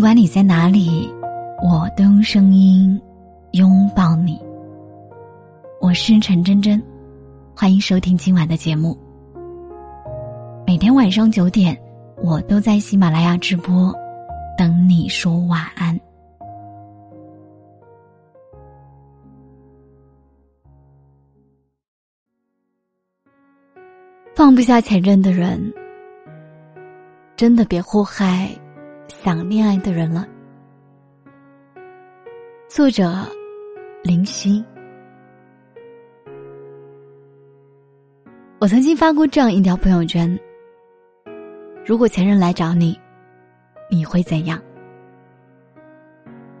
不管你在哪里，我都用声音拥抱你。我是陈真真，欢迎收听今晚的节目。每天晚上九点，我都在喜马拉雅直播，等你说晚安。放不下前任的人，真的别祸害想恋爱的人了。作者：林夕。我曾经发过这样一条朋友圈：如果前任来找你，你会怎样？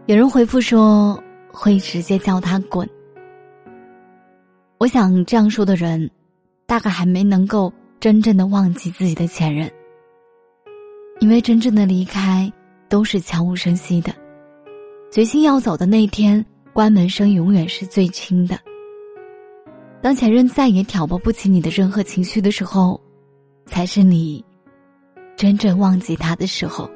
有人回复说会直接叫他滚。我想这样说的人。大概还没能够真正的忘记自己的前任，因为真正的离开都是悄无声息的，决心要走的那天，关门声永远是最轻的。当前任再也挑拨不起你的任何情绪的时候，才是你真正忘记他的时候。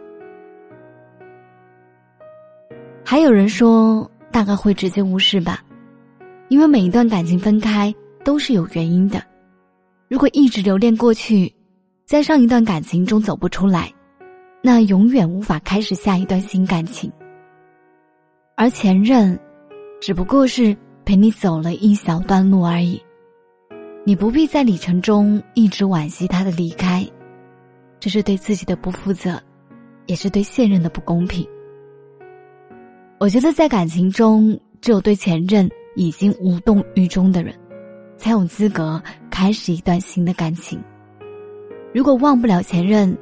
还有人说，大概会直接无视吧，因为每一段感情分开都是有原因的。如果一直留恋过去，在上一段感情中走不出来，那永远无法开始下一段新感情。而前任，只不过是陪你走了一小段路而已，你不必在旅程中一直惋惜他的离开，这是对自己的不负责，也是对现任的不公平。我觉得在感情中，只有对前任已经无动于衷的人。才有资格开始一段新的感情。如果忘不了前任，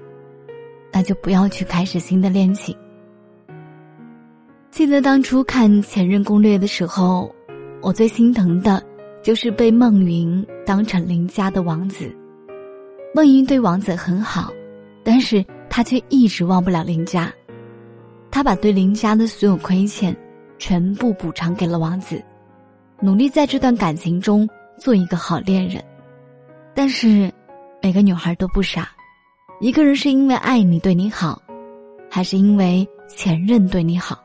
那就不要去开始新的恋情。记得当初看《前任攻略》的时候，我最心疼的，就是被孟云当成林家的王子。孟云对王子很好，但是他却一直忘不了林家。他把对林家的所有亏欠，全部补偿给了王子，努力在这段感情中。做一个好恋人，但是每个女孩都不傻，一个人是因为爱你对你好，还是因为前任对你好，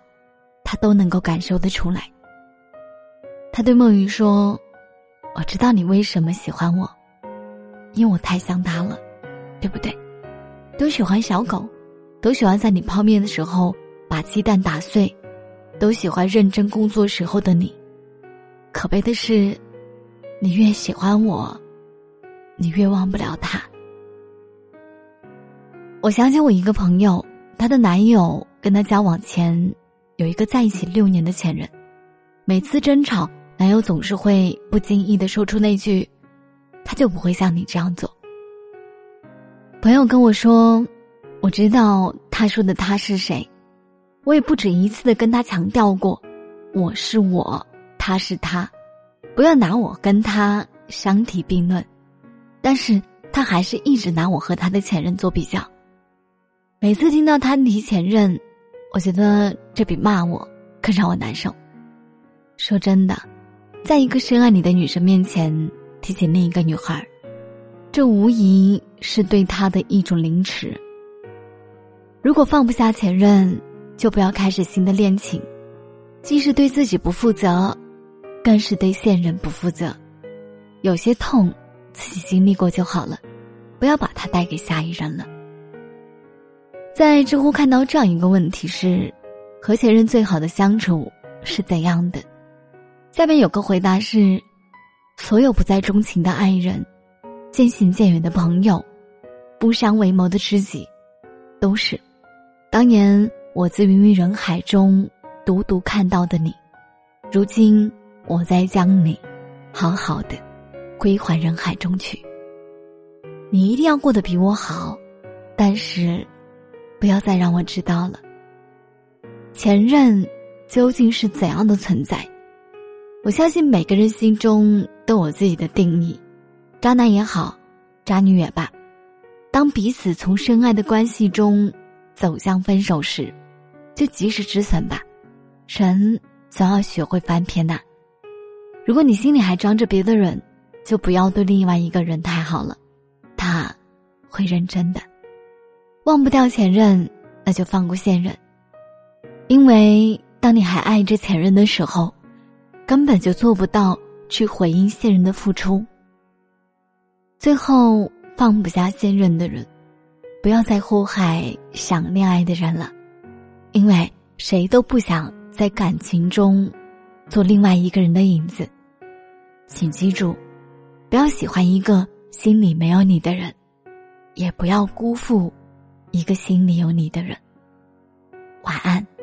他都能够感受得出来。他对梦雨说：“我知道你为什么喜欢我，因为我太像他了，对不对？都喜欢小狗，都喜欢在你泡面的时候把鸡蛋打碎，都喜欢认真工作时候的你。可悲的是。”你越喜欢我，你越忘不了他。我想起我一个朋友，她的男友跟她交往前有一个在一起六年的前任，每次争吵，男友总是会不经意的说出那句：“他就不会像你这样做。”朋友跟我说：“我知道他说的他是谁，我也不止一次的跟他强调过，我是我，他是他。”不要拿我跟他相提并论，但是他还是一直拿我和他的前任做比较。每次听到他提前任，我觉得这比骂我更让我难受。说真的，在一个深爱你的女生面前提起另一个女孩，这无疑是对她的一种凌迟。如果放不下前任，就不要开始新的恋情，既是对自己不负责。更是对现任不负责，有些痛自己经历过就好了，不要把它带给下一任了。在知乎看到这样一个问题是：和前任最好的相处是怎样的？下面有个回答是：所有不再钟情的爱人，渐行渐远的朋友，不相为谋的知己，都是当年我自芸芸人海中独独看到的你，如今。我在将你好好的归还人海中去。你一定要过得比我好，但是不要再让我知道了。前任究竟是怎样的存在？我相信每个人心中都有自己的定义。渣男也好，渣女也罢，当彼此从深爱的关系中走向分手时，就及时止损吧。人总要学会翻篇呐。如果你心里还装着别的人，就不要对另外一个人太好了，他会认真的。忘不掉前任，那就放过现任；因为当你还爱着前任的时候，根本就做不到去回应现任的付出。最后放不下现任的人，不要再祸害想恋爱的人了，因为谁都不想在感情中做另外一个人的影子。请记住，不要喜欢一个心里没有你的人，也不要辜负一个心里有你的人。晚安。